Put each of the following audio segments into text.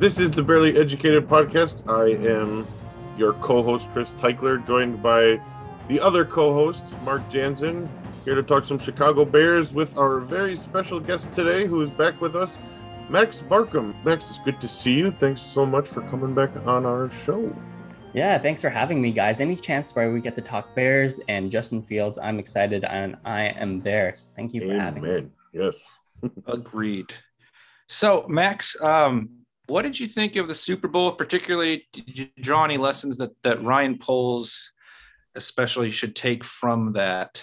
This is the Bearly Educated podcast. I am your co-host Chris Teichler, joined by the other co-host Mark Jansen, here to talk some Chicago Bears with our very special guest today, who is back with us, Max Markham. Max, it's good to see you. Thanks so much for coming back on our show. Yeah, thanks for having me, guys. Any chance where we get to talk Bears and Justin Fields, I'm excited and I am there. So thank you for Amen. having me. Yes. Agreed. So, Max, um, what did you think of the Super Bowl? Particularly, did you draw any lessons that that Ryan Poles, especially, should take from that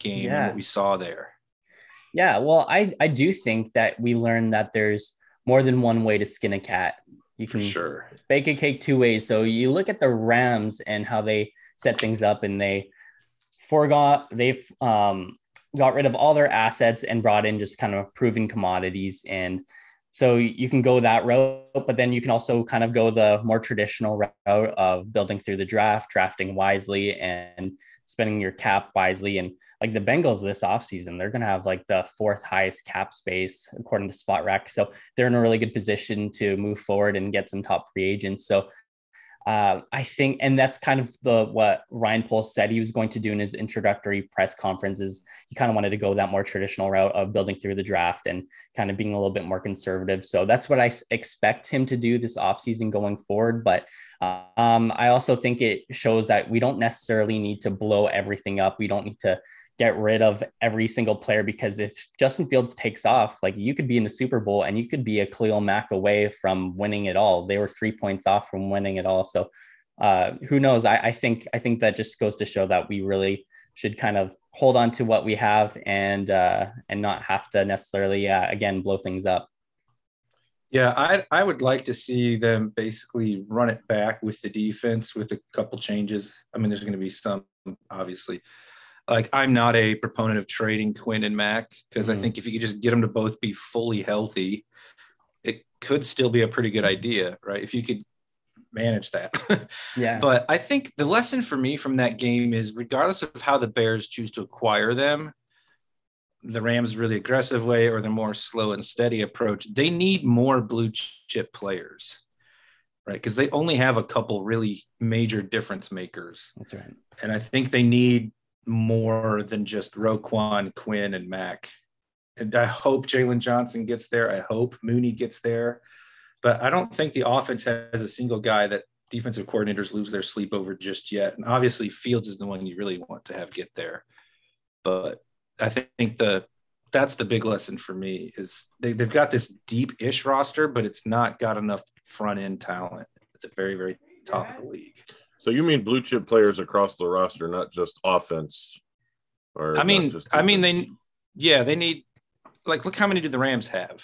game Yeah. what we saw there? Yeah, well, I I do think that we learned that there's more than one way to skin a cat. You For can sure. bake a cake two ways. So you look at the Rams and how they set things up, and they forgot they've um, got rid of all their assets and brought in just kind of proven commodities. And so you can go that route, but then you can also kind of go the more traditional route of building through the draft, drafting wisely, and spending your cap wisely. And like the Bengals this offseason, they're going to have like the fourth highest cap space according to Spotrac. So they're in a really good position to move forward and get some top free agents. So uh, I think, and that's kind of the what Ryan Poles said he was going to do in his introductory press conferences. He kind of wanted to go that more traditional route of building through the draft and kind of being a little bit more conservative. So that's what I expect him to do this offseason going forward. But um, I also think it shows that we don't necessarily need to blow everything up. We don't need to get rid of every single player because if Justin Fields takes off, like you could be in the Super Bowl and you could be a Khalil Mack away from winning it all. They were three points off from winning it all. So uh, who knows? I, I think I think that just goes to show that we really should kind of hold on to what we have and uh, and not have to necessarily uh, again blow things up. Yeah, I I would like to see them basically run it back with the defense with a couple changes. I mean, there's going to be some obviously. Like I'm not a proponent of trading Quinn and Mack because I Mhm. think if you could just get them to both be fully healthy, it could still be a pretty good idea, right? If you could manage that. Yeah. But I think the lesson for me from that game is regardless of how the Bears choose to acquire them, the Rams really aggressive way or the more slow and steady approach, they need more blue chip players, right? Because they only have a couple really major difference makers. That's right. And I think they need more than just Roquan, Quinn, and Mack. And I hope Jaylon Johnson gets there. I hope Mooney gets there. But I don't think the offense has a single guy that defensive coordinators lose their sleep over just yet. And obviously, Fields is the one you really want to have get there. But I think the that's the big lesson for me is they, they've got this deep-ish roster, but it's not got enough front end talent. It's a very, very top of the league. So you mean blue chip players across the roster, not just offense? Or I mean, just I mean, they, yeah, they need, like, look how many do the Rams have,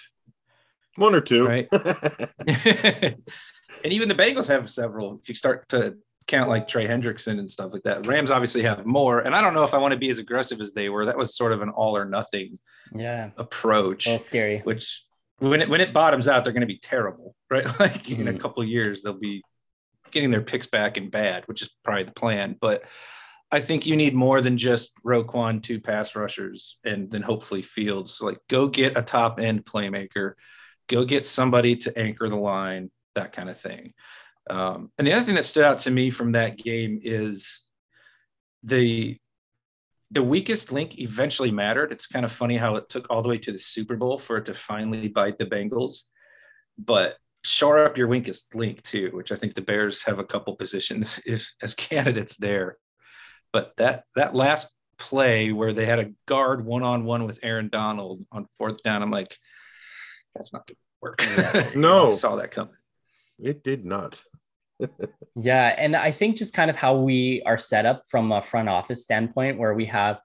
one or two. right? and even the Bengals have several. If you start to count like Trey Hendrickson and stuff like that, Rams obviously have more. And I don't know if I want to be as aggressive as they were. That was sort of an all or nothing Yeah. approach, A scary. which when it when it bottoms out, they're going to be terrible, right? Like in a Mhm. couple of years, they'll be getting their picks back and bad, which is probably the plan. But I think you need more than just Roquan, two pass rushers, and then hopefully Fields. Like, go get a top end playmaker, go get somebody to anchor the line, that kind of thing. Um, and the other thing that stood out to me from that game is the the weakest link eventually mattered. It's kind of funny how it took all the way to the Super Bowl for it to finally bite the Bengals, but shore up your weakest link too, which I think the Bears have a couple positions if, as candidates there. But that that last play where they had a guard one on one with Aaron Donald on fourth down, I'm like, that's not going to work. No. I saw that coming. It did not. Yeah, and I think just kind of how we are set up from a front office standpoint, where we have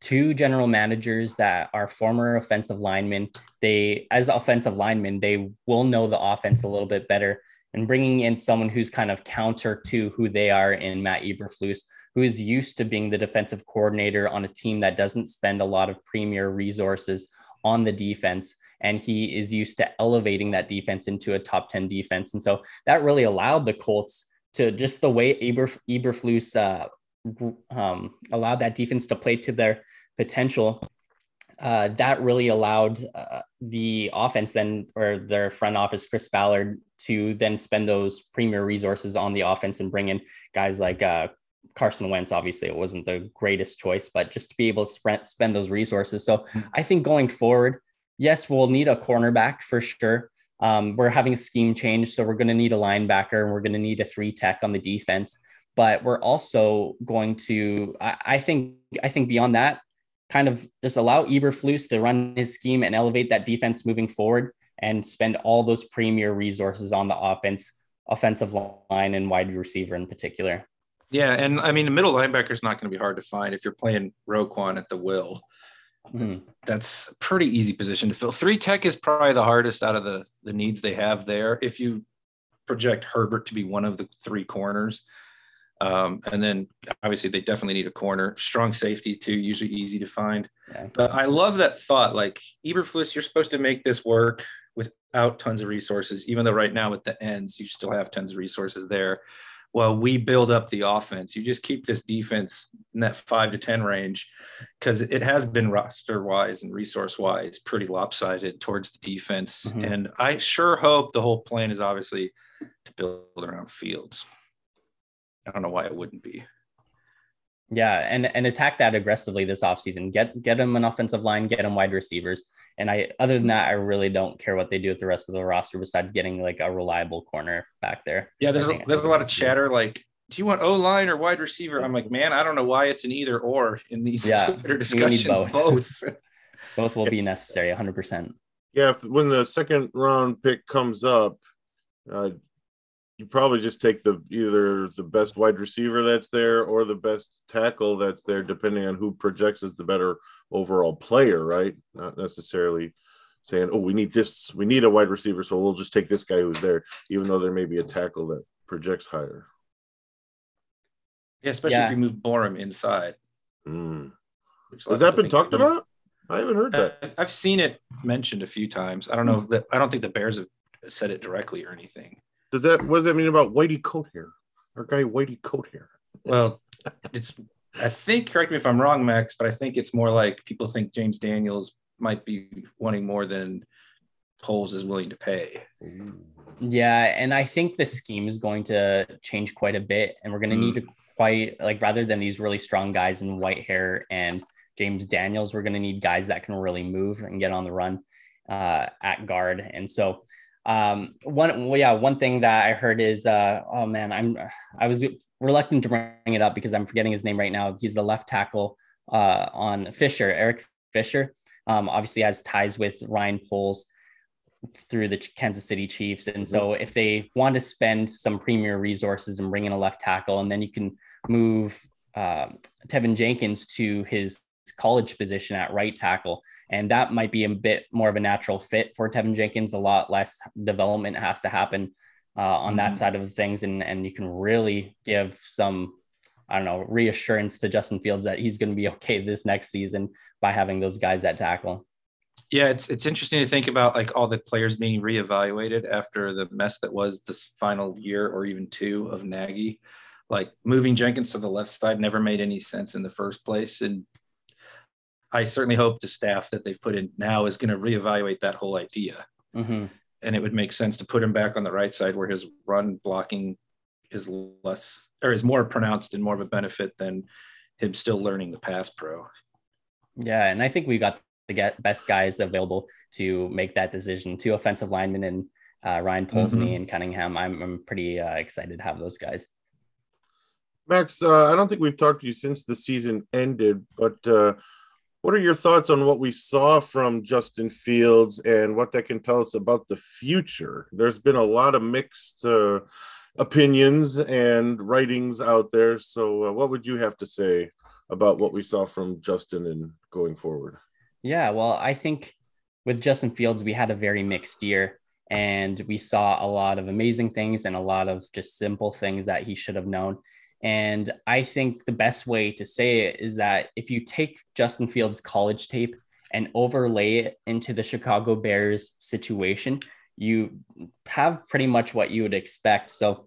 two general managers that are former offensive linemen. They, as offensive linemen, they will know the offense a little bit better. And bringing in someone who's kind of counter to who they are in Matt Eberflus, who is used to being the defensive coordinator on a team that doesn't spend a lot of premier resources on the defense and he is used to elevating that defense into a top 10 defense. And so that really allowed the Colts to just the way Eber, Eberflus uh, um, allowed that defense to play to their potential. Uh, that really allowed uh, the offense then, or their front office, Chris Ballard, to then spend those premier resources on the offense and bring in guys like uh, Carson Wentz. Obviously, it wasn't the greatest choice, but just to be able to spend, spend those resources. So mm-hmm. I think going forward, yes, we'll need a cornerback for sure. Um, we're having a scheme change, so we're going to need a linebacker and we're going to need a three tech on the defense. But we're also going to, I, I think, I think beyond that, kind of just allow Eberflus to run his scheme and elevate that defense moving forward and spend all those premier resources on the offense, offensive line and wide receiver in particular. Yeah, and I mean the middle linebacker is not going to be hard to find if you're playing Roquan at the will. Mm-hmm. That's a pretty easy position to fill. Three tech is probably the hardest out of the the needs they have there. If you project Herbert to be one of the three corners, um, and then obviously they definitely need a corner, strong safety too, usually easy to find. Yeah. But I love that thought. Like Eberflus, you're supposed to make this work without tons of resources, even though right now with the ends you still have tons of resources there. Well, we build up the offense. You just keep this defense in that five to ten range, because it has been roster wise and resource wise pretty lopsided towards the defense. Mm-hmm. And I sure hope the whole plan is obviously to build around Fields. I don't know why it wouldn't be. Yeah, and and attack that aggressively this offseason. Get get them an offensive line, get them wide receivers. And I other than that, I really don't care what they do with the rest of the roster besides getting like a reliable corner back there. Yeah, there's a, there's a lot of chatter like do you want O line or wide receiver? I'm like, man, I don't know why it's an either or in these yeah, Twitter discussions. both. Both. both will be necessary, 100. percent Yeah, if, when the second round pick comes up, uh, you probably just take the either the best wide receiver that's there or the best tackle that's there, depending on who projects as the better overall player, right? Not necessarily saying, "Oh, we need this, we need a wide receiver, so we'll just take this guy who's there," even though there may be a tackle that projects higher. Yeah, especially yeah. if you move Borom inside. Mm. Has that been talked about? I haven't heard that. I've seen it mentioned a few times. I don't know that I don't think the Bears have said it directly or anything. Does that what does that mean about Whitey coat hair? Our guy Whitey coat hair. Well, it's I think correct me if I'm wrong, Max, but I think it's more like people think James Daniels might be wanting more than Poles is willing to pay. Yeah, and I think the scheme is going to change quite a bit, and we're going to mm. need to quite like rather than these really strong guys in Whitehair and James Daniels, we're going to need guys that can really move and get on the run uh, at guard, and so um, one, well, yeah, one thing that I heard is, uh, oh man, I'm, I was reluctant to bring it up because I'm forgetting his name right now. He's the left tackle uh, on Fisher, Eric Fisher. Um, obviously has ties with Ryan Poles through the Kansas City Chiefs. And so if they want to spend some premier resources and bring in a left tackle, and then you can move uh, Teven Jenkins to his college position at right tackle. And that might be a bit more of a natural fit for Teven Jenkins. A lot less development has to happen uh, on mm-hmm. that side of things. And, and you can really give some, I don't know, reassurance to Justin Fields that he's going to be okay this next season by having those guys at tackle. Yeah, it's it's interesting to think about like all the players being reevaluated after the mess that was this final year or even two of Nagy. Like moving Jenkins to the left side never made any sense in the first place, and I certainly hope the staff that they've put in now is going to reevaluate that whole idea. Mm-hmm. And it would make sense to put him back on the right side where his run blocking is less or is more pronounced and more of a benefit than him still learning the pass pro. Yeah, and I think we got the get best guys available to make that decision. Two offensive linemen and uh, Ryan Pulteney mm-hmm. and Cunningham. I'm I'm pretty uh, excited to have those guys. Max, uh, I don't think we've talked to you since the season ended, but uh, what are your thoughts on what we saw from Justin Fields and what that can tell us about the future? There's been a lot of mixed uh, opinions and writings out there. So, uh, what would you have to say about what we saw from Justin and going forward? Yeah, well, I think with Justin Fields, we had a very mixed year and we saw a lot of amazing things and a lot of just simple things that he should have known. And I think the best way to say it is that if you take Justin Fields' college tape and overlay it into the Chicago Bears situation, you have pretty much what you would expect. So,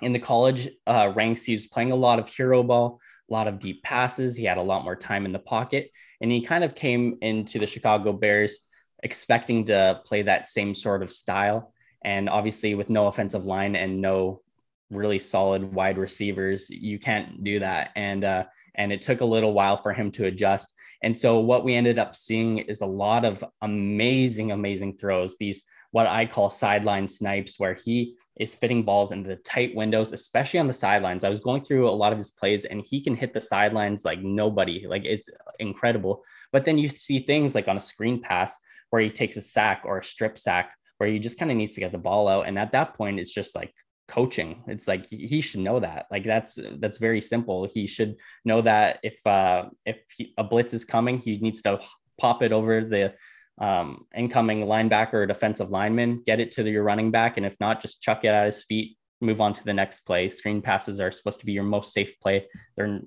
in the college uh, ranks, he was playing a lot of hero ball, a lot of deep passes. He had a lot more time in the pocket, and he kind of came into the Chicago Bears expecting to play that same sort of style. And obviously, with no offensive line and no really solid wide receivers, you can't do that. And uh, and it took a little while for him to adjust. And so what we ended up seeing is a lot of amazing, amazing throws. These what I call sideline snipes, where he is fitting balls into the tight windows, especially on the sidelines. I was going through a lot of his plays and he can hit the sidelines like nobody. Like it's incredible. But then you see things like on a screen pass where he takes a sack or a strip sack where he just kind of needs to get the ball out. And at that point, it's just like coaching. It's like he should know that. Like that's that's very simple. He should know that if uh if he, a blitz is coming, he needs to pop it over the um, incoming linebacker or defensive lineman, get it to your running back, and if not, just chuck it at his feet. Move on to the next play. Screen passes are supposed to be your most safe play. They're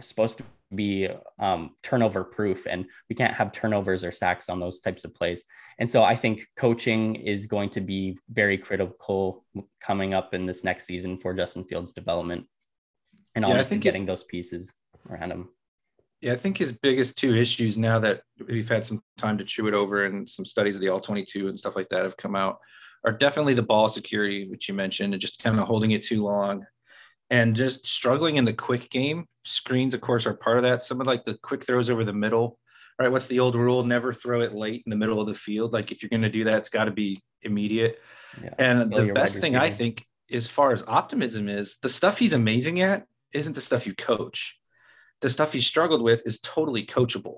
supposed to be um, turnover proof, and we can't have turnovers or sacks on those types of plays. And so I think coaching is going to be very critical coming up in this next season for Justin Fields' development, and yeah, obviously getting those pieces around him. Yeah, I think his biggest two issues now that we've had some time to chew it over and some studies of the all 22 and stuff like that have come out are definitely the ball security, which you mentioned, and just kind of holding it too long and just struggling in the quick game. Screens, of course, are part of that. Some of like the quick throws over the middle. All right, what's the old rule? Never throw it late in the middle of the field. Like if you're going to do that, it's got to be immediate. Yeah, and the best thing I think, as far as optimism is, the stuff he's amazing at isn't the stuff you coach. The stuff he struggled with is totally coachable.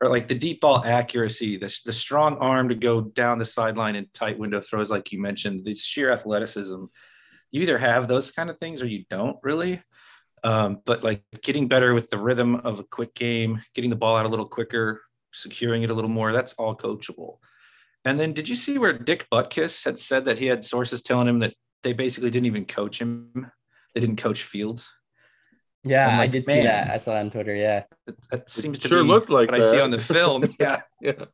Or like the deep ball accuracy, the, the strong arm to go down the sideline in tight window throws, like you mentioned, the sheer athleticism you either have those kind of things or you don't really. Um, but like getting better with the rhythm of a quick game, getting the ball out a little quicker, securing it a little more, that's all coachable. And then did you see where Dick Butkus had said that he had sources telling him that they basically didn't even coach him? They didn't coach Fields. Yeah, like, I did see that. I saw on Twitter. Yeah, that, that seems to sure be looked like what that. I see on the film. yeah, yeah.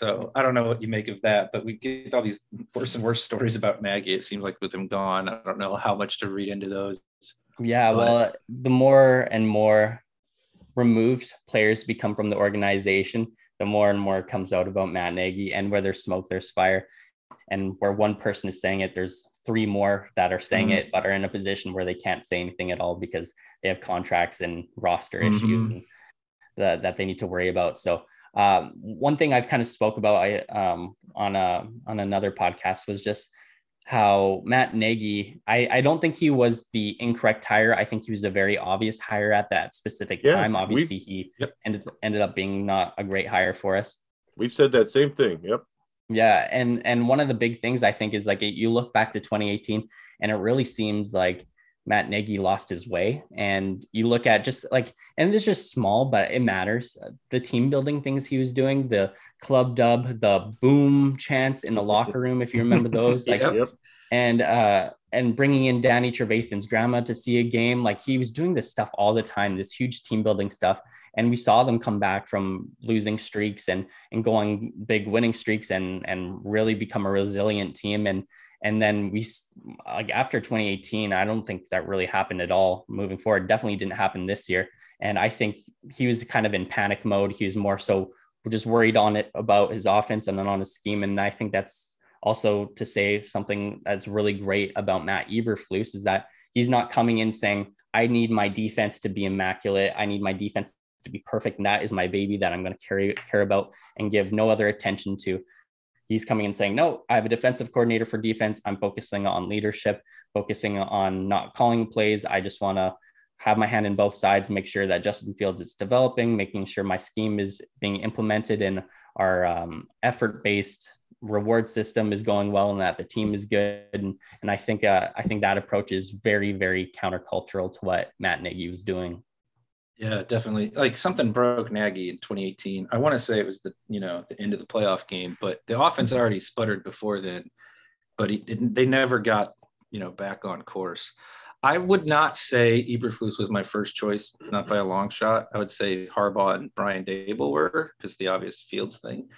So I don't know what you make of that, but we get all these worse and worse stories about Nagy. It seems like with him gone, I don't know how much to read into those. Yeah, but... well, the more and more removed players become from the organization, the more and more comes out about Matt Nagy. And where there's smoke, there's fire. And where one person is saying it, there's three more that are saying mm-hmm. it, but are in a position where they can't say anything at all because they have contracts and roster mm-hmm. issues and the, that they need to worry about. So um, one thing I've kind of spoke about I, um, on a on another podcast was just how Matt Nagy. I, I don't think he was the incorrect hire. I think he was a very obvious hire at that specific yeah, time. Obviously, he yep. ended ended up being not a great hire for us. We've said that same thing. Yep. Yeah, and and one of the big things I think is like you look back to 2018, and it really seems like Matt Nagy lost his way. And you look at just like, and it's just small, but it matters. The team building things he was doing, the club dub, the boom chants in the locker room, if you remember those, like, yep. and uh, and bringing in Danny Trevathan's grandma to see a game, like he was doing this stuff all the time, this huge team building stuff. And we saw them come back from losing streaks and and going big winning streaks and and really become a resilient team. And and then we like after 2018 i don't think that really happened at all moving forward. Definitely didn't happen this year. And i think he was kind of in panic mode. He was more so just worried on it about his offense and then on his scheme. And i think that's also to say something that's really great about matt eberflus is that he's not coming in saying i need my defense to be immaculate. I need my defense to be perfect. And that is my baby that i'm going to carry care about and give no other attention to he's coming and saying, no, I have a defensive coordinator for defense. I'm focusing on leadership, focusing on not calling plays. I just want to have my hand in both sides, make sure that Justin Fields is developing, making sure my scheme is being implemented in our um, effort based reward system is going well and that the team is good. And, and I think, uh, I think that approach is very, very countercultural to what Matt Nagy was doing. Yeah, definitely. Like something broke Nagy in 2018. I want to say it was the you know the end of the playoff game, but the offense had already sputtered before then. But he didn't. They never got you know back on course. I would not say Eberflus was my first choice, not by a long shot. I would say Harbaugh and Brian Daboll were because the obvious Fields thing.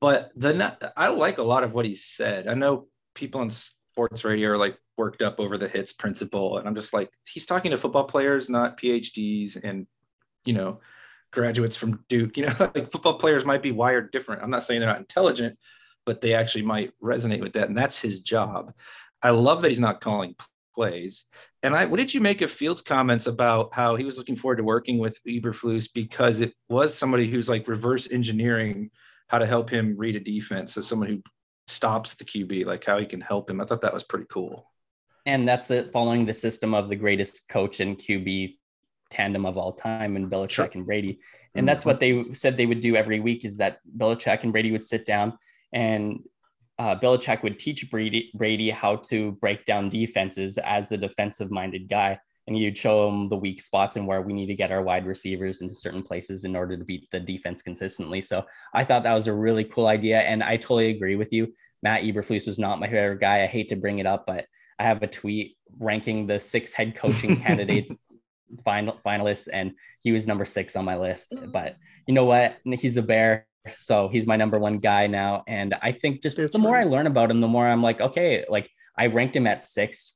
But then I like a lot of what he said. I know people in sports radio are like worked up over the hits principle, and I'm just like, he's talking to football players, not PhDs and you know, graduates from Duke. You know, like football players might be wired different. I'm not saying they're not intelligent, but they actually might resonate with that. And that's his job. I love that he's not calling plays. And I, what did you make of Fields' comments about how he was looking forward to working with Eberflus because it was somebody who's like reverse engineering how to help him read a defense as someone who stops the QB, like how he can help him. I thought that was pretty cool. And that's the following the system of the greatest coach and QB tandem of all time and Belichick sure. and Brady. And mm-hmm. that's what they said they would do every week is that Belichick and Brady would sit down and uh, Belichick would teach Brady, Brady how to break down defenses as a defensive minded guy. And you'd show him the weak spots and where we need to get our wide receivers into certain places in order to beat the defense consistently. So I thought that was a really cool idea. And I totally agree with you. Matt Eberflus was not my favorite guy. I hate to bring it up, but I have a tweet ranking the six head coaching candidates final finalists, and he was number six on my list. Oh. But you know what? He's a bear. So he's my number one guy now. And I think just the more I learn about him, the more I'm like, okay, like I ranked him at six,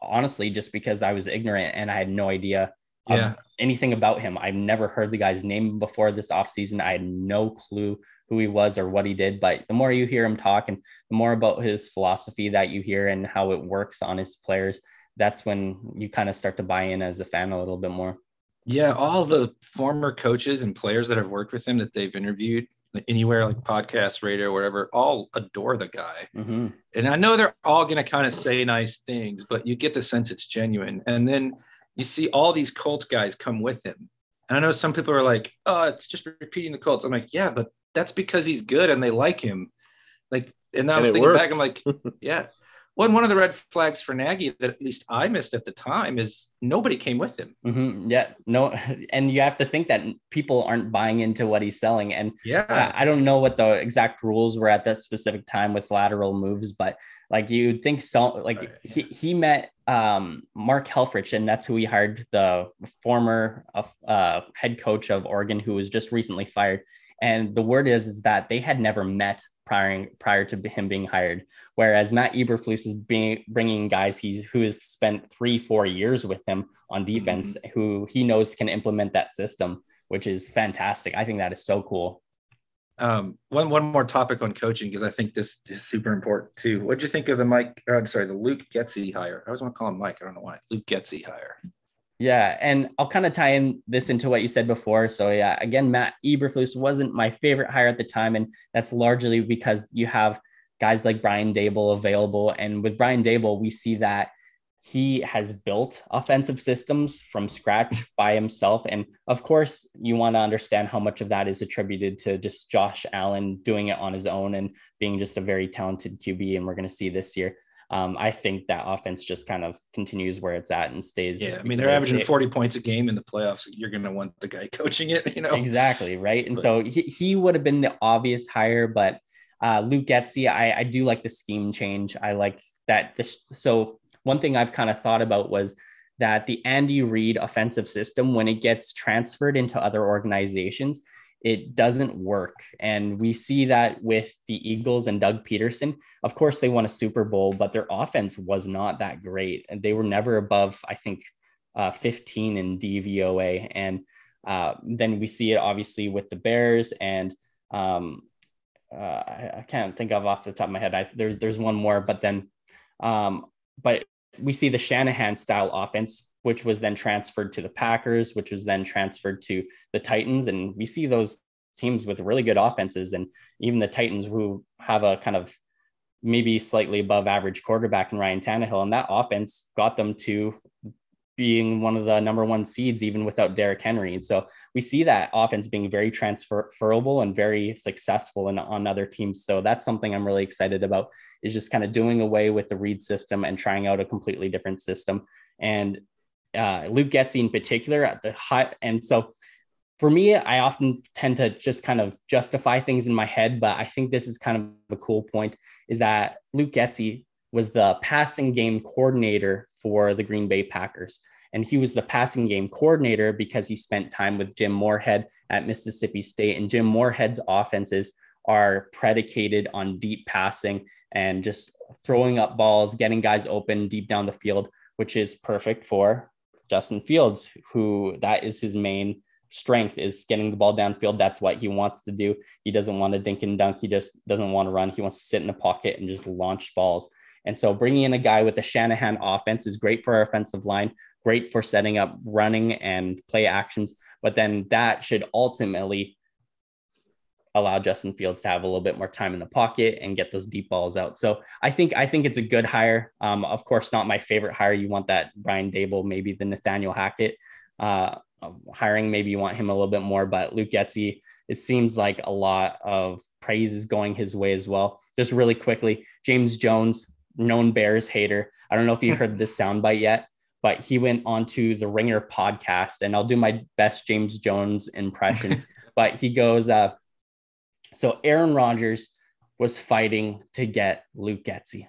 honestly, just because I was ignorant and I had no idea um, yeah. anything about him. I've never heard the guy's name before this offseason. I had no clue who he was or what he did. But the more you hear him talk and the more about his philosophy that you hear and how it works on his players, that's when you kind of start to buy in as a fan a little bit more. Yeah, all the former coaches and players that have worked with him that they've interviewed anywhere like podcast, radio, whatever, all adore the guy. Mm-hmm. And I know they're all going to kind of say nice things, but you get the sense it's genuine. And then you see all these Colt guys come with him. And I know some people are like, oh, it's just repeating the Colts. I'm like, yeah, but that's because he's good and they like him. Like, and then I was thinking worked. back, I'm like, yeah, well, one of the red flags for Nagy that at least I missed at the time is nobody came with him. Mm-hmm. Yeah, no, and you have to think that people aren't buying into what he's selling. And yeah, I, I, don't know what the exact rules were at that specific time with lateral moves, but like you'd think so. Like right. he he met um, Mark Helfrich, and that's who he hired, the former uh, head coach of Oregon, who was just recently fired. And the word is, is that they had never met prior prior to him being hired. Whereas Matt Eberflus is being bringing guys he's who has spent three four years with him on defense, mm-hmm. who he knows can implement that system, which is fantastic. I think that is so cool. Um, one one more topic on coaching because I think this is super important too. What'd you think of the Mike? I'm sorry, the Luke Getsy hire. I always want to call him Mike. I don't know why. Luke Getsy hire. Yeah, and I'll kind of tie in this into what you said before. So yeah, again, Matt Eberflus wasn't my favorite hire at the time, and that's largely because you have guys like Brian Daboll available, and with Brian Daboll, we see that he has built offensive systems from scratch by himself, and of course, you want to understand how much of that is attributed to just Josh Allen doing it on his own and being just a very talented QB, and we're going to see this year um, I think that offense just kind of continues where it's at and stays. Yeah, I mean they're averaging it, 40 points a game in the playoffs. You're going to want the guy coaching it, you know. Exactly right, and but, so he, he would have been the obvious hire, but uh, Luke Getsy, I, I do like the scheme change. I like that. The, so one thing I've kind of thought about was that the Andy Reid offensive system, when it gets transferred into other organizations, it doesn't work. And we see that with the Eagles and Doug Pederson. Of course, they won a Super Bowl, but their offense was not that great. And they were never above, I think, uh, 15 in DVOA. And uh, then we see it obviously with the Bears and um, uh, I, I, can't think of off the top of my head. I, there's there's one more, but then, um, but we see the Shanahan style offense which was then transferred to the Packers, which was then transferred to the Titans. And we see those teams with really good offenses, and even the Titans who have a kind of maybe slightly above average quarterback in Ryan Tannehill. And that offense got them to being one of the number one seeds, even without Derrick Henry. And so we see that offense being very transferable and very successful in, on other teams. So that's something I'm really excited about is just kind of doing away with the Reid system and trying out a completely different system. And uh, Luke Getsy in particular at the high. And so for me, I often tend to just kind of justify things in my head, but I think this is kind of a cool point is that Luke Getsy was the passing game coordinator for the Green Bay Packers. And he was the passing game coordinator because he spent time with Jim Moorhead at Mississippi State. And Jim Moorhead's offenses are predicated on deep passing and just throwing up balls, getting guys open deep down the field, which is perfect for Justin Fields, who that is his main strength is getting the ball downfield. That's what he wants to do. He doesn't want to dink and dunk. He just doesn't want to run. He wants to sit in the pocket and just launch balls. And so bringing in a guy with the Shanahan offense is great for our offensive line, great for setting up running and play actions. But then that should ultimately allow Justin Fields to have a little bit more time in the pocket and get those deep balls out. So I think I think it's a good hire. Um, of course, not my favorite hire. You want that Brian Daboll, maybe the Nathaniel Hackett uh, hiring. Maybe you want him a little bit more, but Luke Getsy, It seems like a lot of praise is going his way as well. Just really quickly, James Jones, known Bears hater. I don't know if you heard this soundbite yet, but he went onto the Ringer podcast, and I'll do my best James Jones impression. but he goes, uh, so Aaron Rodgers was fighting to get Luke Getsy.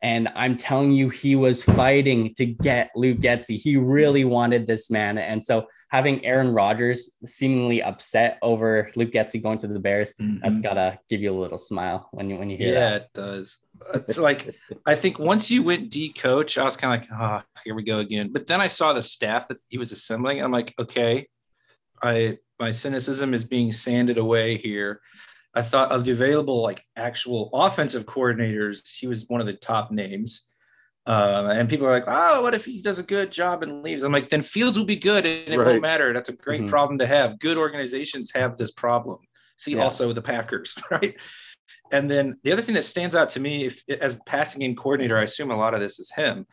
And I'm telling you, he was fighting to get Luke Getsy. He really wanted this man. And so having Aaron Rodgers seemingly upset over Luke Getsy going to the Bears, mm-hmm. that's gotta give you a little smile when you when you hear yeah, that. Yeah, it does. It's like I think once you went D coach, I was kind of like, ah, oh, here we go again. But then I saw the staff that he was assembling. I'm like, okay, I my cynicism is being sanded away here. I thought of the available like actual offensive coordinators, he was one of the top names. Uh, and people are like, oh, what if he does a good job and leaves? I'm like, then Fields will be good and it right. won't matter. That's a great mm-hmm. problem to have. Good organizations have this problem. See yeah. also the Packers, right? And then the other thing that stands out to me, if as passing game coordinator, I assume a lot of this is him.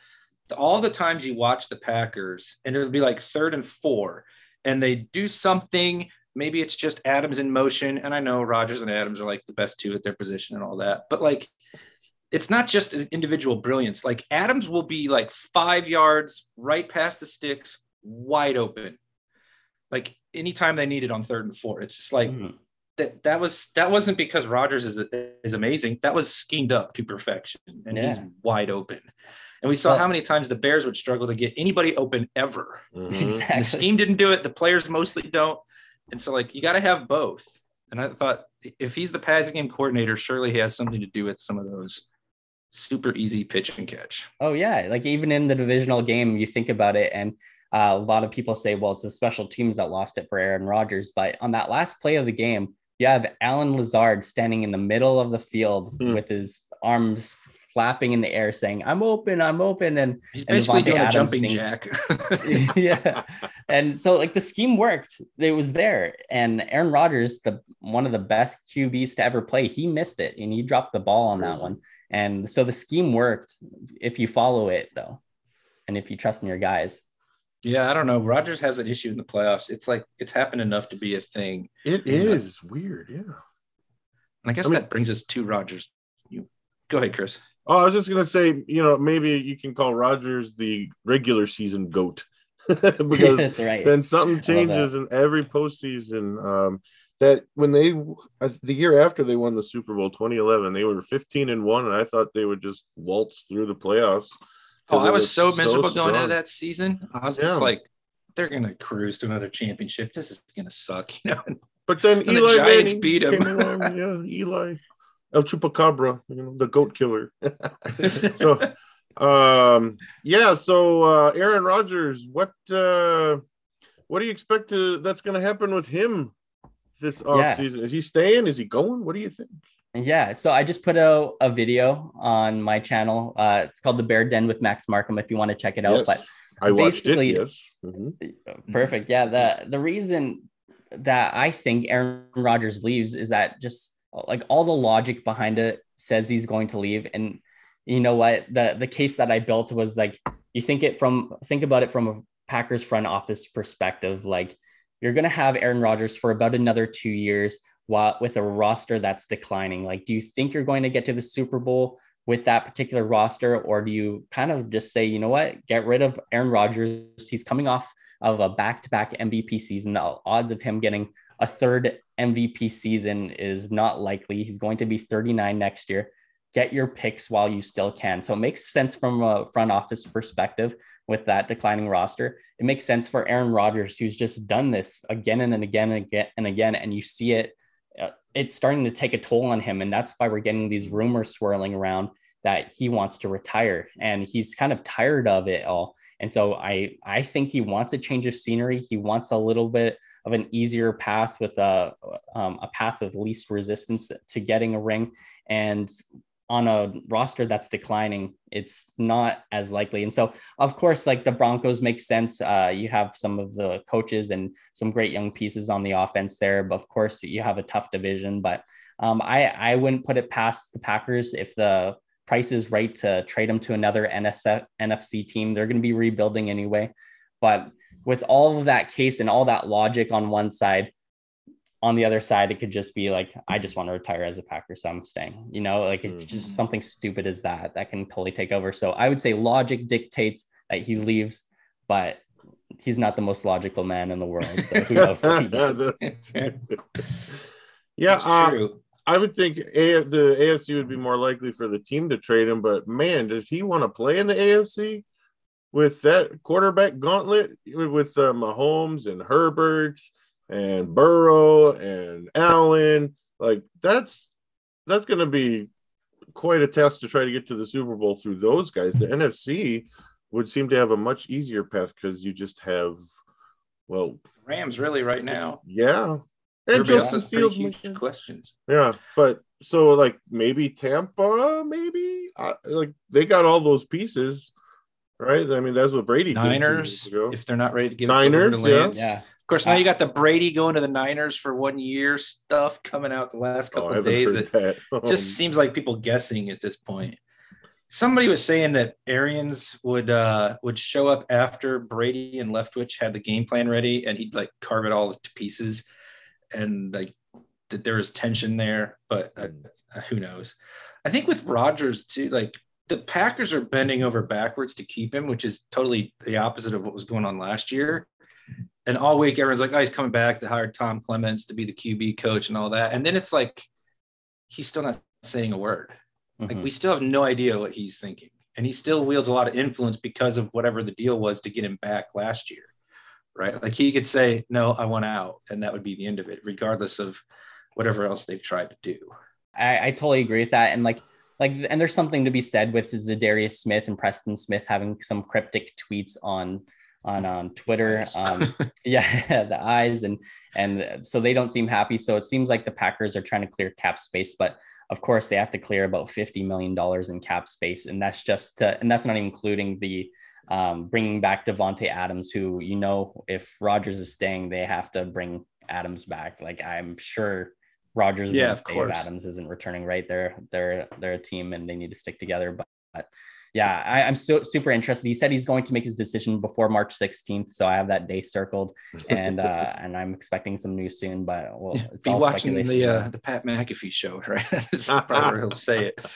All the times you watch the Packers, and it'll be like third and four, and they do something maybe it's just Adams in motion. And I know Rodgers and Adams are like the best two at their position and all that, but like it's not just an individual brilliance. Like Adams will be like five yards right past the sticks, wide open. Like anytime they need it on third and four, it's just like mm-hmm. that. That was that wasn't because Rodgers is is amazing. That was schemed up to perfection, and yeah. he's wide open. And we saw well, how many times the Bears would struggle to get anybody open ever. Mm-hmm. Exactly. The scheme didn't do it. The players mostly don't. And so, like, you got to have both. And I thought if he's the passing game coordinator, surely he has something to do with some of those super easy pitch and catch. Oh, yeah. Like, even in the divisional game, you think about it, and uh, a lot of people say, well, it's the special teams that lost it for Aaron Rodgers. But on that last play of the game, you have Allen Lazard standing in the middle of the field mm. with his arms flapping in the air saying, I'm open, I'm open. And he's basically and doing Adams a jumping thing. jack. yeah. And so like the scheme worked. It was there. And Aaron Rodgers, the one of the best QBs to ever play, he missed it and he dropped the ball on that one. And so the scheme worked if you follow it though. And if you trust in your guys. Yeah, I don't know. Rodgers has an issue in the playoffs. It's like it's happened enough to be a thing. It uh, is weird, yeah. And I guess I mean, that brings us to Rodgers. You go ahead, Chris. Oh, I was just gonna say, you know, maybe you can call Rodgers the regular season goat because That's right. then something changes in every postseason. Um, that when they uh, the year after they won the Super Bowl 2011, they were 15 and one, and I thought they would just waltz through the playoffs. Oh, I was so miserable so going into that season. I was yeah. just like, they're gonna cruise to another championship. This is gonna suck, you know. But then and Eli the Giants Manning beat him. Along, yeah, Eli. El Chupacabra, you know, the goat killer. so, um, yeah. So, uh, Aaron Rodgers, what, uh, what do you expect to, that's going to happen with him this off yeah. Is he staying? Is he going? What do you think? Yeah, so I just put out a video on my channel. Uh, it's called the Bear Den with Max Markham. If you want to check it out, yes, but I watched it. Yes, mm-hmm. perfect. Yeah, the the reason that I think Aaron Rodgers leaves is that just like all the logic behind it says he's going to leave. And you know what? The the case that i built was like you think it from think about it from a packers front office perspective. Like you're going to have aaron rodgers for about another two years while with a roster that's declining. Like do you think you're going to get to the super bowl with that particular roster? Or do you kind of just say you know what? Get rid of aaron rodgers. He's coming off of a back-to-back mvp season. The odds of him getting a third MVP season is not likely. He's going to be 39 next year. Get your picks while you still can. So it makes sense from a front office perspective with that declining roster. It makes sense for Aaron Rodgers, who's just done this again and again and again and again. And you see it, uh, it's starting to take a toll on him. And that's why we're getting these rumors swirling around that he wants to retire and he's kind of tired of it all. And so I I think he wants a change of scenery. He wants a little bit of an easier path with a um, a path of least resistance to getting a ring. And on a roster that's declining, it's not as likely. And so, of course, like the Broncos make sense. Uh, you have some of the coaches and some great young pieces on the offense there. But of course, you have a tough division. But um, I I wouldn't put it past the Packers if the price is right to trade them to another NSF, NFC team. They're going to be rebuilding anyway. But with all of that case and all that logic on one side, on the other side, it could just be like, I just want to retire as a Packer, so I'm staying. You know, like it's just mm-hmm. something stupid as that that can totally take over. So I would say logic dictates that he leaves, but he's not the most logical man in the world. So who knows what he does? yeah, uh, I would think A- the AFC would be more likely for the team to trade him, but man, does he want to play in the AFC with that quarterback gauntlet with uh, Mahomes and Herberts and Burrow and Allen? Like that's that's going to be quite a test to try to get to the Super Bowl through those guys. The NFC would seem to have a much easier path because you just have well Rams really right now. Yeah, and Justin Fields huge questions. Yeah, but so like maybe Tampa, maybe uh, like they got all those pieces, right? I mean, that's what Brady Niners. If they're not ready to give Niners, yeah. yeah. Of course, now you got the Brady going to the Niners for one year stuff coming out the last oh, couple oh, of days. That, that. just seems like people guessing at this point. Somebody was saying that Arians would uh, would show up after Brady and Leftwich had the game plan ready, and he'd like carve it all to pieces and like that there is tension there, but uh, uh, who knows? I think with Rodgers too, like the Packers are bending over backwards to keep him, which is totally the opposite of what was going on last year. And all week, everyone's like, "Oh, he's coming back." to hire Tom Clements to be the QB coach and all that, and then it's like he's still not saying a word. Mm-hmm. Like we still have no idea what he's thinking, and he still wields a lot of influence because of whatever the deal was to get him back last year right? Like he could say, no, I want out, and that would be the end of it, regardless of whatever else they've tried to do. I, I totally agree with that. And like, like, and there's something to be said with Za'Darius Smith and Preston Smith having some cryptic tweets on on on Twitter. Um, yeah, the eyes and and so they don't seem happy. So it seems like the Packers are trying to clear cap space, but of course they have to clear about fifty million dollars in cap space, and that's just to, and that's not even including the um, bringing back Davante Adams, who you know, if Rodgers is staying, they have to bring Adams back. Like I'm sure Rodgers yeah, will stay if Adams isn't returning. Right, they're they're they're a team and they need to stick together. But, but yeah, I, am so super interested. He said he's going to make his decision before March 16th, so I have that day circled, and uh, and I'm expecting some news soon. But we'll be watching the uh, the Pat McAfee show, right? That's probably where he'll say it.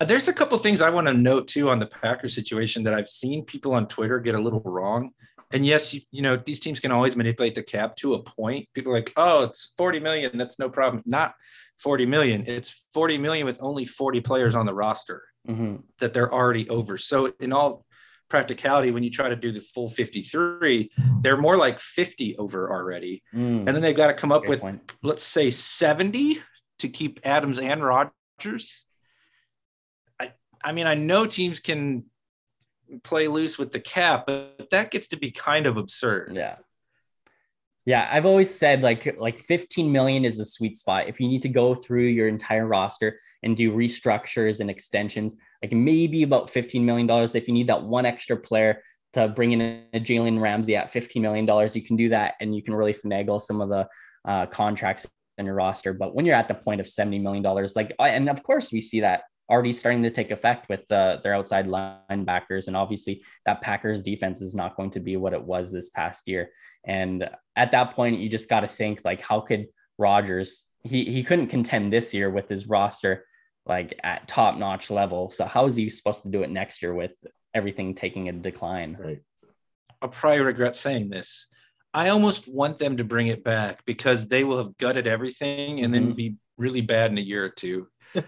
Uh, there's a couple things I want to note too on the Packers situation that I've seen people on Twitter get a little wrong. And yes, you, you, know, these teams can always manipulate the cap to a point. People are like, oh, it's 40 million. That's no problem. Not 40 million. It's 40 million with only 40 players on the roster mm-hmm. that they're already over. So, in all practicality, when you try to do the full 53, they're more like 50 over already. Mm. And then they've got to come up Good with, point. let's say, 70 to keep Adams and Rodgers. I mean, I know teams can play loose with the cap, but that gets to be kind of absurd. Yeah. Yeah, I've always said like like 15 million is the sweet spot. If you need to go through your entire roster and do restructures and extensions, like maybe about 15 million dollars. If you need that one extra player to bring in a Jalen Ramsey at 15 million dollars, you can do that, and you can really finagle some of the uh, contracts in your roster. But when you're at the point of 70 million dollars, like and of course we see that already starting to take effect with the, their outside linebackers. And obviously, that Packers defense is not going to be what it was this past year. And at that point, you just got to think like, how could Rodgers? He he couldn't contend this year with his roster like at top notch level. So how is he supposed to do it next year with everything taking a decline? Right. I'll probably regret saying this. I almost want them to bring it back because they will have gutted everything and mm-hmm. then be really bad in a year or two.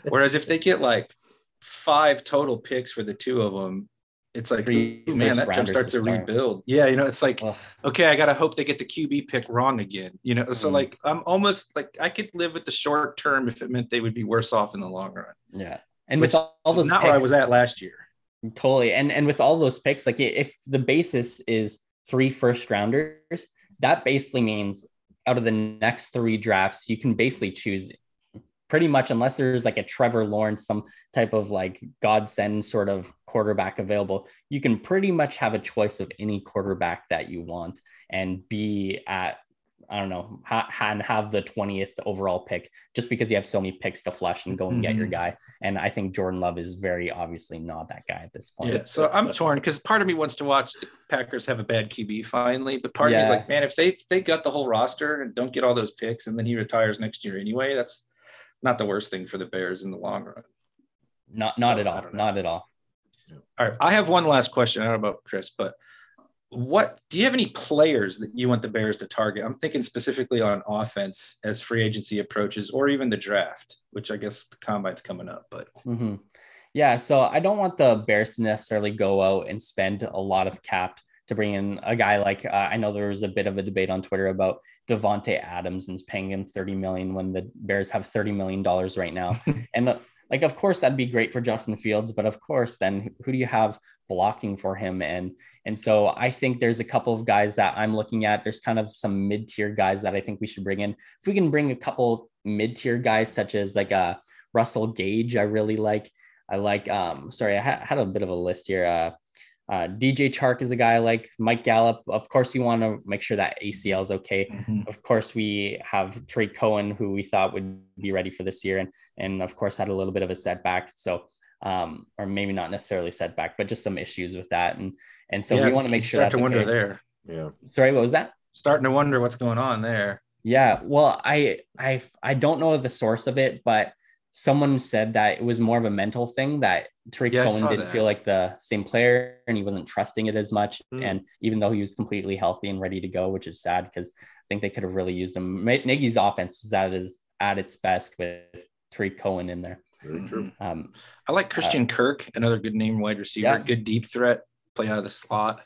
Whereas if they get like five total picks for the two of them, it's like, ooh, man, that jump starts a rebuild. Yeah, you know, it's like, Ugh. okay, I gotta hope they get the QB pick wrong again. You know, mm. so like I'm almost like I could live with the short term if it meant they would be worse off in the long run. Yeah, and with all, all those not picks, where I was at last year. Totally. And and with all those picks, like if the basis is three first rounders, that basically means out of the next three drafts, you can basically choose pretty much unless there's like a Trevor Lawrence, some type of like godsend sort of quarterback available, you can pretty much have a choice of any quarterback that you want and be at I don't know, ha- and have the 20th overall pick just because you have so many picks to flush and go and mm-hmm. get your mm-hmm. guy. And I think Jordan Love is very obviously not that guy at this point. Yeah. So I'm torn because part of me wants to watch the Packers have a bad QB finally, but part yeah. of me is like, man, if they if they got the whole roster and don't get all those picks and then he retires next year anyway, that's not the worst thing for the Bears in the long run. Not not so, at all. Not at all. All right. I have one last question. I don't know about Chris, but what do you have any players that you want the Bears to target? I'm thinking specifically on offense as free agency approaches, or even the draft, which I guess the combine's coming up. But mm-hmm. yeah, so I don't want the Bears to necessarily go out and spend a lot of cap to bring in a guy like uh, I know there was a bit of a debate on Twitter about Davante Adams and paying him 30 million when the Bears have 30 million dollars right now. and the, like of course that'd be great for Justin Fields, but of course then who do you have blocking for him and and so I think there's a couple of guys that I'm looking at. There's kind of some mid-tier guys that I think we should bring in. If we can bring a couple mid-tier guys such as like a uh, Russell Gage, I really like. I like um sorry, I ha- had a bit of a list here. Uh uh, DJ Chark is a guy like Mike Gallup. Of course, you want to make sure that ACL is okay. Mm-hmm. Of course, we have Trey Cohen, who we thought would be ready for this year, and and of course had a little bit of a setback. So, um, or maybe not necessarily setback, but just some issues with that. And and so yeah, we want to make sure that's to wonder okay. there. Yeah. Sorry, what was that? Starting to wonder what's going on there. Yeah. Well, I I I don't know the source of it, but someone said that it was more of a mental thing that Tarik yeah, Cohen didn't that. feel like the same player and he wasn't trusting it as much. Mm. And even though he was completely healthy and ready to go, which is sad because I think they could have really used him. Nagy's offense was at his at its best with Tarik Cohen in there. Very true. Mm-hmm. Um, I like Christian uh, Kirk, another good name wide receiver, yeah. good deep threat, play out of the slot.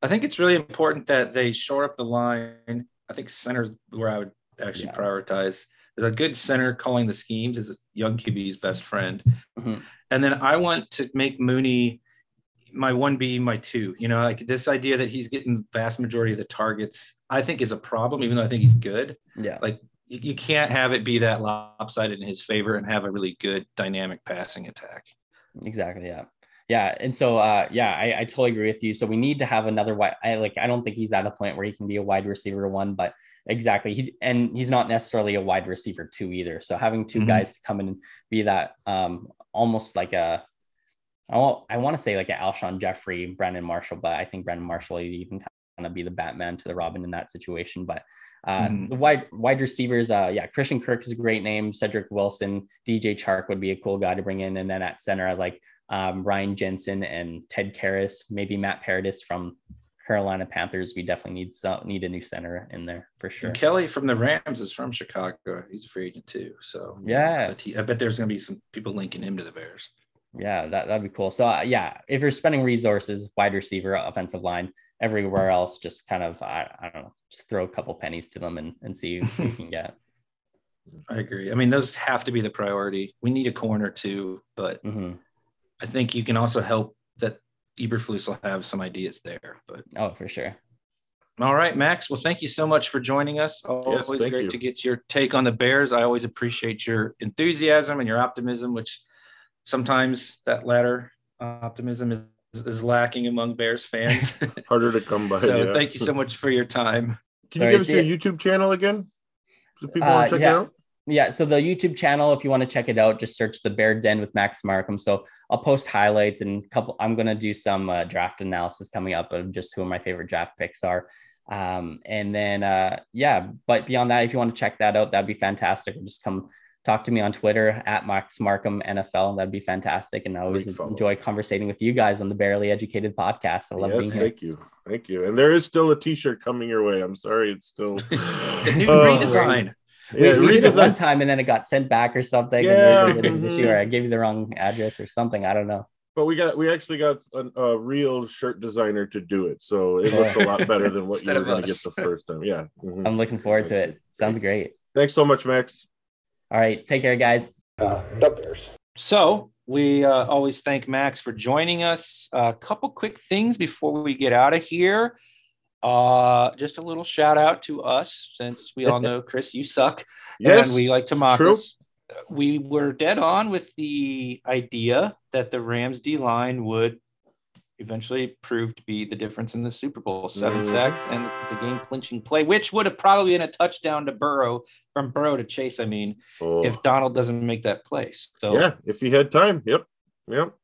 I think it's really important that they shore up the line. I think center's where I would actually yeah. prioritize a good center calling the schemes is young QB's best friend. Mm-hmm. And then I want to make Mooney my one B, my two. You know, like this idea that he's getting the vast majority of the targets, I think is a problem, even though I think he's good. Yeah. Like you, you can't have it be that lopsided in his favor and have a really good dynamic passing attack. Exactly. Yeah. Yeah. And so uh yeah, I, I totally agree with you. So we need to have another wide I like I don't think he's at a point where he can be a wide receiver one, but Exactly. He, and he's not necessarily a wide receiver two either. So having 2 mm-hmm. guys to come in and be that um, almost like a, I want, I want to say like an Alshon Jeffery, Brandon Marshall, but I think Brandon Marshall would even kind of be the Batman to the Robin in that situation. But uh, mm-hmm. the wide wide receivers, uh, yeah, Christian Kirk is a great name. Cedric Wilson, DJ Chark would be a cool guy to bring in, and then at center, I like um, Ryan Jensen and Ted Karras, maybe Matt Paradis from Carolina Panthers, we definitely need some need a new center in there for sure. And Kelly from the Rams is from Chicago. He's a free agent too. So yeah, he, I bet there's going to be some people linking him to the Bears. Yeah, that that'd be cool. So uh, yeah, if you're spending resources, wide receiver, offensive line, everywhere else, just kind of I, I don't know, just throw a couple pennies to them and and see who you can get. I agree. I mean, those have to be the priority. We need a corner too, but mm-hmm. I think you can also help that Eberflus will have some ideas there. But oh, for sure. All right, Max. Well, thank you so much for joining us. Always yes, great you. to get your take on the Bears. I always appreciate your enthusiasm and your optimism, which sometimes that latter optimism is, is lacking among Bears fans. Harder to come by. so yeah. thank you so much for your time. Can Sorry, you give us your YouTube channel again? So people uh, want to check yeah. it out yeah so the youtube channel if you want to check it out just search the bear den with max markham. So i'll post highlights and couple i'm going to do some uh, draft analysis coming up of just who my favorite draft picks are. Um, and then uh, yeah but beyond that if you want to check that out that'd be fantastic. Just come talk to me on twitter at max markham nfl that'd be fantastic. And i always enjoy conversating with you guys on the Bearly Educated podcast. I love yes, being here. thank you. Thank you. And there is still a t-shirt coming your way. I'm sorry it's still a new uh, redesign yeah, we, we did it one time and then it got sent back or something. Yeah. And there's a issue, or I gave you the wrong address or something. I don't know. But we got we actually got a, a real shirt designer to do it, so it looks a lot better than what you were going to get the first time. Yeah, mm-hmm. I'm looking forward to it. Sounds great. Thanks so much, Max. All right, take care, guys. Uh, the Bears. So we uh, always thank Max for joining us. A couple quick things before we get out of here. Uh, just a little shout out to us, since we all know Chris, you suck, Yes, and we like to mock true. us. We were dead on with the idea that the Rams D line would eventually prove to be the difference in the Super Bowl. Seven Mhm. sacks and the game clinching play, which would have probably been a touchdown to Burrow from Burrow to Chase. I mean, Oh, if Donald doesn't make that play. So yeah, if he had time. Yep. Yep.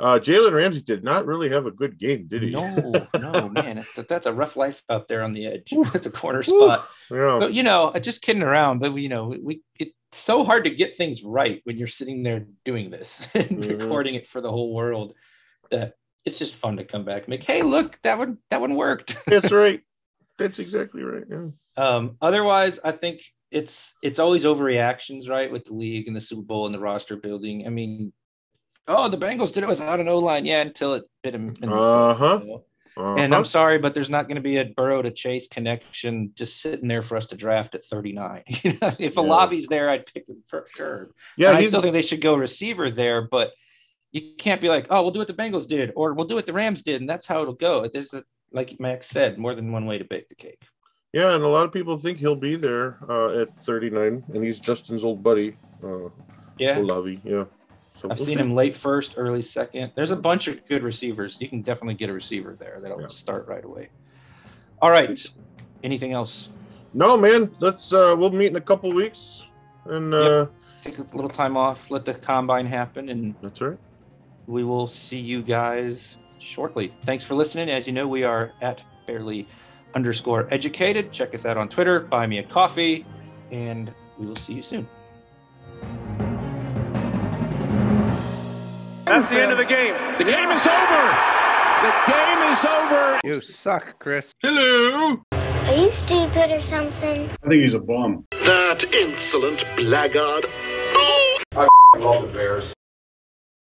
Uh, Jalen Ramsey did not really have a good game, did he? no, no, man, that, that's a rough life out there on the edge at the corner spot. Yeah. But you know, uh, just kidding around. But you know, we it's so hard to get things right when you're sitting there doing this and Mhm. recording it for the whole world. That it's just fun to come back and make, hey, look, that one that one worked. That's right. That's exactly right. Yeah. Um, otherwise, I think it's it's always overreactions, right, with the league and the Super Bowl and the roster building. I mean, oh, the Bengals did it without an O line, yeah, until it bit in the foot, Uh-huh. And I'm sorry, but there's not going to be a Burrow to Chase connection just sitting there for us to draft at 39. You know, if Olave's there, I'd pick him for sure. yeah, I still think they should go receiver there, but you can't be like, oh, we'll do what the Bengals did, or we'll do what the Rams did, and that's how it'll go. There's a, like Max said, more than one way to bake the cake. yeah, and a lot of people think he'll be there uh, at 39, and he's Justin's old buddy, uh, Yeah. Olave. Yeah. So I've we'll seen see. him late first, early second. There's a bunch of good receivers. You can definitely get a receiver there that'll Yeah. start right away. All right. Anything else? No, man. Let's. uh We'll meet in a couple weeks, and uh Take a little time off, let the combine happen, and that's right. we will see you guys shortly. Thanks for listening. As you know, we are at Bearly underscore educated. Check us out on Twitter, buy me a coffee, and we will see you soon. That's the end of the game. The game is over. The game is over. You suck, Chris. Hello. Are you stupid or something? I think he's a bum. That insolent blackguard. love the Bears.